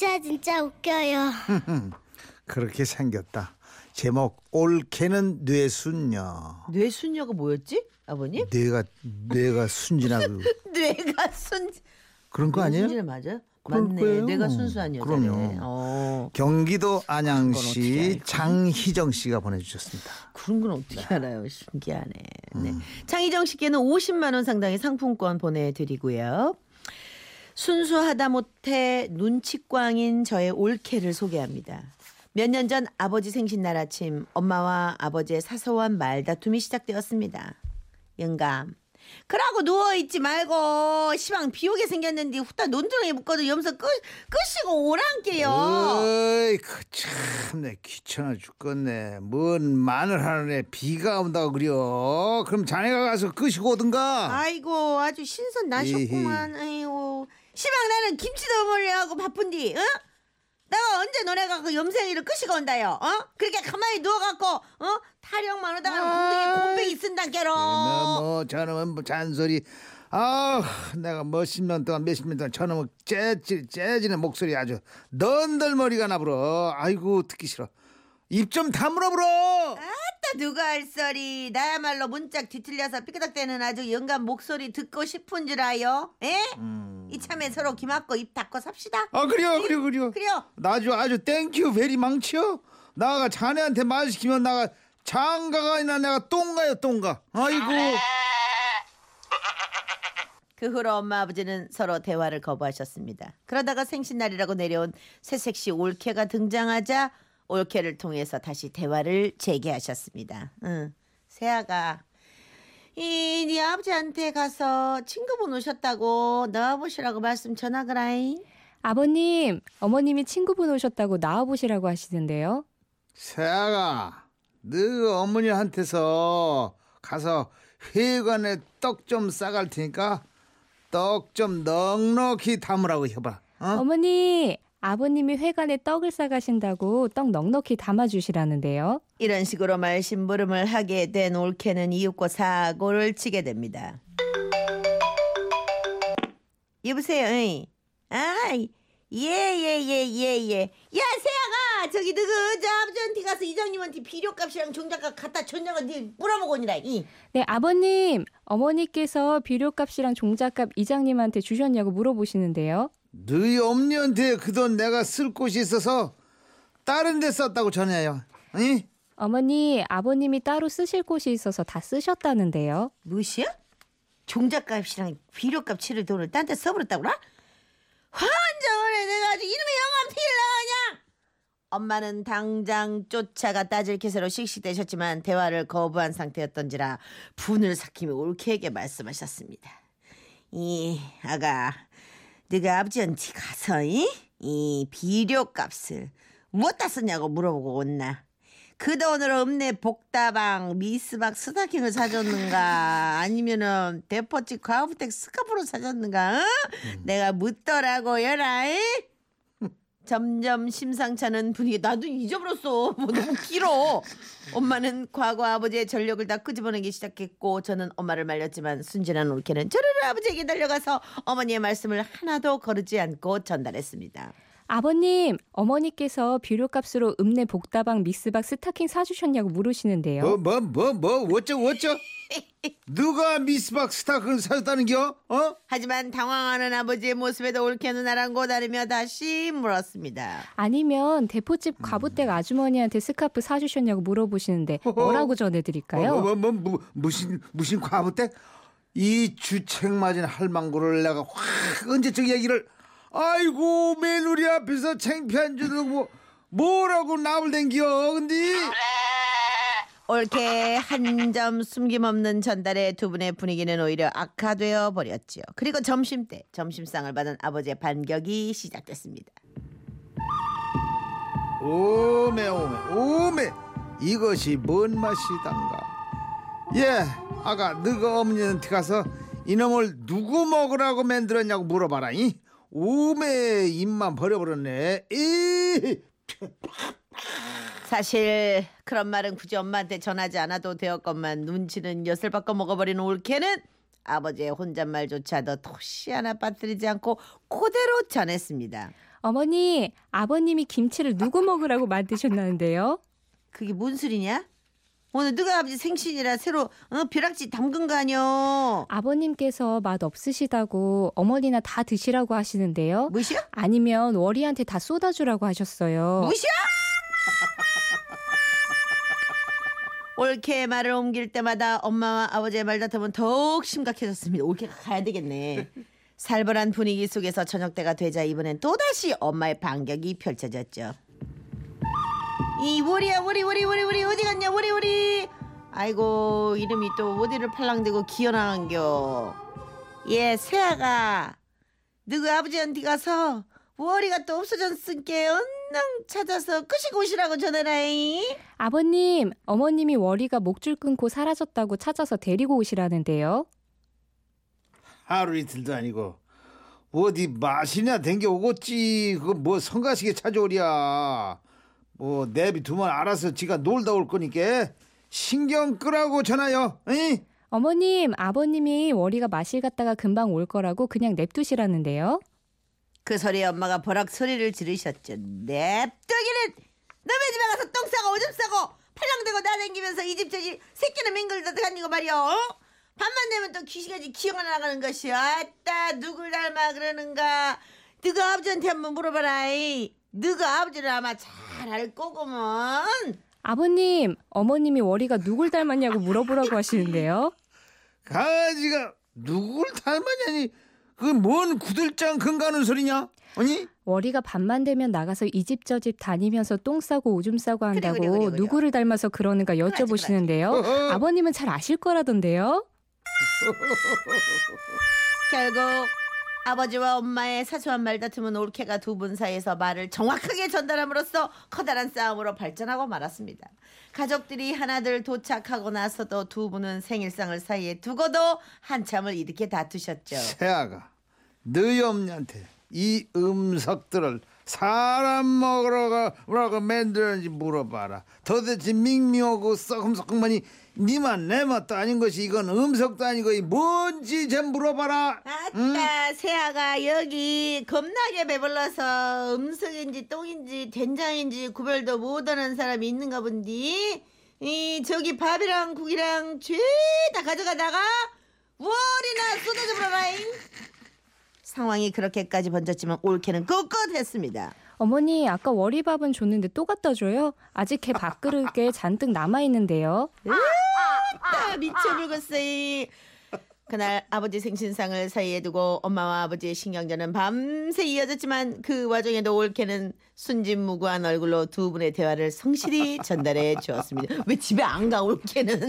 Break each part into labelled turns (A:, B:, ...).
A: 진짜 진짜 웃겨요.
B: 그렇게 생겼다. 제목 올케는 뇌순녀.
C: 뇌순녀가 뭐였지? 아버님?
B: 뇌가 뇌가 순진하고
C: 뇌가 순
B: 그런 거 아니에요?
C: 순진해 맞아? 맞네.
B: 거예요.
C: 뇌가 순수한 여자네.
B: 그럼요.
C: 어.
B: 경기도 안양시? 장희정 씨가 보내주셨습니다.
C: 그런 건 어떻게 알아요? 신기하네. 네.
B: 음.
C: 창희정 씨께는 50만 원 상당의 상품권 보내드리고요. 순수하다 못해 눈치꽝인 저의 올케를 소개합니다. 몇 년 전 아버지 생신날 아침 엄마와 아버지의 사소한 말다툼이 시작되었습니다. 영감. 그러고 누워있지 말고 시방 비오게 생겼는데 후딱 논두렁에 묶어도 염소 끄, 끄시고 오란게요.
B: 어이 그 참내 귀찮아 죽겠네. 뭔 마늘 하늘에 비가 온다고 그려. 그럼 자네가 가서 끄시고 오든가.
C: 아이고 아주 신선 나셨구만. 아이고 시방 나는 김치도 먹으려고 바쁜디. 어? 내가 언제 너네가 그 염생이를 끄시고 온다요. 어? 그렇게 가만히 누워갖고 어? 타령만 하다가 공백이 공백이 쓴다께로.
B: 뭐 저놈은 뭐 잔소리. 아, 내가 몇십 년 동안 몇십 년 동안 저놈은 째지 째지는 목소리 아주 넌덜머리가 나불어. 아이고 듣기 싫어. 입 좀 다물어 불어.
C: 아따 누가 할 소리 나야말로 문짝 뒤틀려서 삐그덕대는 아주 영감 목소리 듣고 싶은 줄 아요 에? 이참에 서로 귀 막고 입 닫고 삽시다
B: 아 그래요, 그래요, 그래요.
C: 그래요
B: 나주 아주 thank you very much요. 나가 자네한테 말 시키면 나가 장가가 아니라 내가 똥가요 똥가. 아이고.
C: 그 후로 엄마 아버지는 서로 대화를 거부하셨습니다. 그러다가 생신날이라고 내려온 새색시 올케가 등장하자 올케를 통해서 다시 대화를 재개하셨습니다. 응. 세아가 이 네 아버지한테 가서 친구분 오셨다고 넣어보시라고 말씀 전하거라잉.
D: 아버님, 어머님이 친구분 오셨다고 나와보시라고 하시던데요.
B: 세아가 너 어머니한테서 가서 회관에 떡 좀 싸갈 테니까 떡 좀 넉넉히 담으라고 해봐. 어?
D: 어머니, 아버님이 회관에 떡을 싸가신다고 떡 넉넉히 담아주시라는데요.
C: 이런 식으로 말심부름을 하게 된 올케는 이윽고 사고를 치게 됩니다. 여보세요. 응. 아, 예예예예 예. 야 세아가 저기 너그 저 아버지한테 가서 이장님한테 비료값이랑 종잣값 갖다 줬냐고 네 물어보고 오니라. 이.
D: 네, 아버님, 어머니께서 비료값이랑 종잣값 이장님한테 주셨냐고 물어보시는데요.
B: 너희 엄니한테 그 돈 내가 쓸 곳이 있어서 다른 데 썼다고 전해요. 응?
D: 어머니, 아버님이 따로 쓰실 곳이 있어서 다 쓰셨다는데요.
C: 무엇이야? 종잣값이랑 비료값 치를 돈을 딴 데 써버렸다구나? 환장을 해 내가 아주 이놈의 영감 피를 나가냐 엄마는 당장 쫓아가 따질 기세로 씩씩대셨지만 대화를 거부한 상태였던지라 분을 삭히며 올케에게 말씀하셨습니다. 이 아가 네가 아버지한테 가서 이, 이 비료값을 무엇다 쓰냐고 물어보고 온나? 그 돈으로 읍내 복다방 미스박 스타킹을 사줬는가? 아니면은 대포집 가우tek 스카프로 사줬는가? 어? 내가 묻더라고 여라 이? 점점 심상찮은 분위기. 나도 잊어버렸어. 뭐 너무 길어. 엄마는 과거 아버지의 전력을 다 끄집어내기 시작했고 저는 엄마를 말렸지만 순진한 올케는 저르르 아버지에게 달려가서 어머니의 말씀을 하나도 거르지 않고 전달했습니다
D: 아버님, 어머니께서 비료값으로 읍내 복다방 미스박 스타킹 사주셨냐고 물으시는데요.
B: 뭐 뭐 뭐 뭐 어쩌고 어쩌? 누가 미스박 스타크를 사줬다는겨? 어?
C: 하지만 당황하는 아버지의 모습에도 올케는 아랑곳하리며 다시 물었습니다.
D: 아니면 대포집 과부댁 아주머니한테 스카프 사주셨냐고 물어보시는데 뭐라고 전해드릴까요?
B: 뭐, 뭐, 뭐, 뭐, 무슨 무슨 과부댁? 이 주책 맞은 할망구를 내가 확 언제적 얘기를 아이고 며느리 앞에서 창피한 줄도 뭐 뭐라고 나불 댕겨 근데
C: 올케 한점 숨김없는 전달에 두 분의 분위기는 오히려 악화되어 버렸죠. 그리고 점심 때 점심상을 받은 아버지의 반격이 시작됐습니다.
B: 오메 오메 오메 이것이 뭔 맛이단가 예 아가 너가 어머니한테 가서 이놈을 누구 먹으라고 만들었냐고 물어봐라 이 오메 입만 버려버렸네 이
C: 사실 그런 말은 굳이 엄마한테 전하지 않아도 되었건만 눈치는 엿을 바꿔 먹어버린 올케는 아버지의 혼잣말조차도 토시 하나 빠뜨리지 않고 그대로 전했습니다.
D: 어머니, 아버님이 김치를 누구 먹으라고 만드셨나는데요?
C: 그게 뭔 소리냐? 오늘 누가 아버지 생신이라 새로 어, 벼락지 담근 거 아니여?
D: 아버님께서 맛 없으시다고 어머니나 다 드시라고 하시는데요.
C: 무시야?
D: 아니면 월이한테 다 쏟아주라고 하셨어요.
C: 무시야? 올케의 말을 옮길 때마다 엄마와 아버지의 말다툼은 더욱 심각해졌습니다. 올케가 가야 되겠네. 살벌한 분위기 속에서 저녁 때가 되자 이번엔 또다시 엄마의 반격이 펼쳐졌죠. 이 월이야 월이 월이 월이 월이 어디 갔냐 아이고 이름이 또 어디를 팔랑대고 기어나간겨. 예 새아가 너그 아버지한테 가서 월이가 또 없어졌으니께 얼른 찾아서 끄시고 오시라고 전해라잉
D: 아버님, 어머님이 월이가 목줄 끊고 사라졌다고 찾아서 데리고 오시라는데요.
B: 하루 이틀도 아니고 어디 마시냐 댕겨 오겠지. 그거 뭐 성가시게 찾아오랴. 뭐 내비 두면 알아서 지가 놀다 올 거니까 신경 끄라고 전화요 응?
D: 어머님, 아버님이 월이가 마실 갔다가 금방 올 거라고 그냥 냅두시라는데요.
C: 그 소리에 엄마가 버럭 소리를 지르셨죠 냅두기는 너네 집에 가서 똥 싸고 오줌 싸고 팔랑대고 나댕기면서 이 집 저집 새끼는 맹글도 다니고 말이야 어? 밤만 되면 또 귀신같이 기어가 나가는 것이야 아따 누굴 닮아 그러는가 너가 아버지한테 한번 물어봐라 이. 너가 아버지를 아마 잘 알 거구먼
D: 아버님, 어머님이 월이가 누굴 닮았냐고 물어보라고 하시는데요.
B: 강아지가 누굴 닮았냐니 그게 뭔 구들장 근가는 소리냐 아니?
D: 월이가 밤만 되면 나가서 이 집 저 집 다니면서 똥 싸고 오줌 싸고 한다고
C: 그래, 그래, 그래.
D: 누구를 닮아서 그러는가 여쭤보시는데요. 아버님은 잘 아실 거라던데요.
C: 결국 아버지와 엄마의 사소한 말다툼은 올케가 두 분 사이에서 말을 정확하게 전달함으로써 커다란 싸움으로 발전하고 말았습니다. 가족들이 하나둘 도착하고 나서도 두 분은 생일상을 사이에 두고도 한참을 이렇게 다투셨죠.
B: 새아가 너희 엄니한테 이 음석들을 사람 먹으러 가라고 만들었는지 물어봐라. 도대체 밍밍하고 썩음썩음하니 니만 내 맛도 아닌 것이 이건 음석도 아니고 이 뭔지 좀 물어봐라.
C: 아따 새아가 여기 겁나게 배불러서 음식인지 똥인지 된장인지 구별도 못하는 사람이 있는가 본디? 이 저기 밥이랑 국이랑 죄다 가져가다가 월이나 쏟아져 버라잉 상황이 그렇게까지 번졌지만 올케는 꿋꿋했습니다
D: 어머니, 아까 월이밥은 줬는데 또 갖다 줘요? 아직 개 밥그릇에 잔뜩 남아 있는데요.
C: 아, 미쳐불겠어이. 그날 아버지 생신상을 사이에 두고 엄마와 아버지의 신경전은 밤새 이어졌지만 그 와중에도 올케는 순진무구한 얼굴로 두 분의 대화를 성실히 전달해 주었습니다. 왜 집에 안 가 올케는?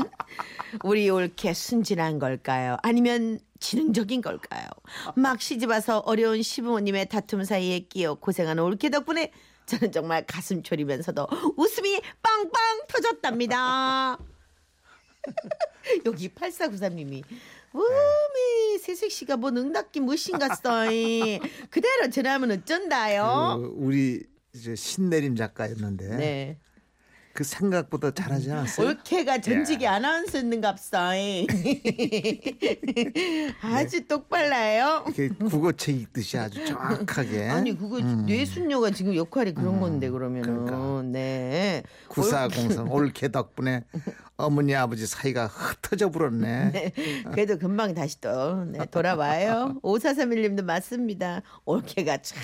C: 우리 올케 순진한 걸까요? 아니면 지능적인 걸까요? 막 시집 와서 어려운 시부모님의 다툼 사이에 끼어 고생하는 올케 덕분에 저는 정말 가슴 졸이면서도 웃음이 빵빵 터졌답니다. 여기 8493님이 우미 세색 씨가 뭐 능답기 무신 갔어 그대로 전하면 어쩐다요?
B: 그 우리 이제 신내림 작가였는데
C: 네
B: 그 생각보다 잘하지 않았어요?
C: 올케가 전직이 아나운서였는갑사 아주 똑발라요
B: 이렇게 국어책 읽듯이 아주 정확하게
C: 아니 그거 뇌순녀가 지금 역할이 그런 건데 그러면은
B: 그러니까.
C: 네
B: 구사공성 올케 덕분에 어머니 아버지 사이가 흩어져 불었네.
C: 네, 그래도 금방 다시 또 네, 돌아와요. 5431님도 맞습니다. 올케가 참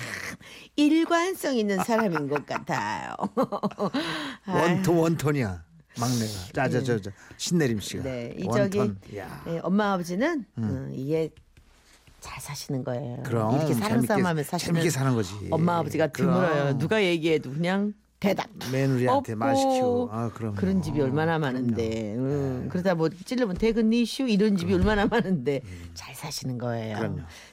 C: 일관성 있는 사람인 것 같아요.
B: 원톤 원톤이야 막내가. 자저저 신내림 씨가.
C: 네, 이 저기
B: 원톤. 야.
C: 네, 엄마 아버지는 음, 이게 잘 사시는 거예요.
B: 그럼
C: 이렇게 사랑 싸움하면 사시는
B: 재밌게 사는 거지.
C: 엄마 아버지가
B: 그럼.
C: 드물어요. 누가 얘기해도 그냥 대답.
B: 며느리한테 말 시키고. 아 그럼.
C: 그런 집이 얼마나 많은데 음, 그러다 뭐 찔르면 퇴근 이슈 이런 집이 얼마나 많은데 잘 사시는 거예요.
B: 그럼요.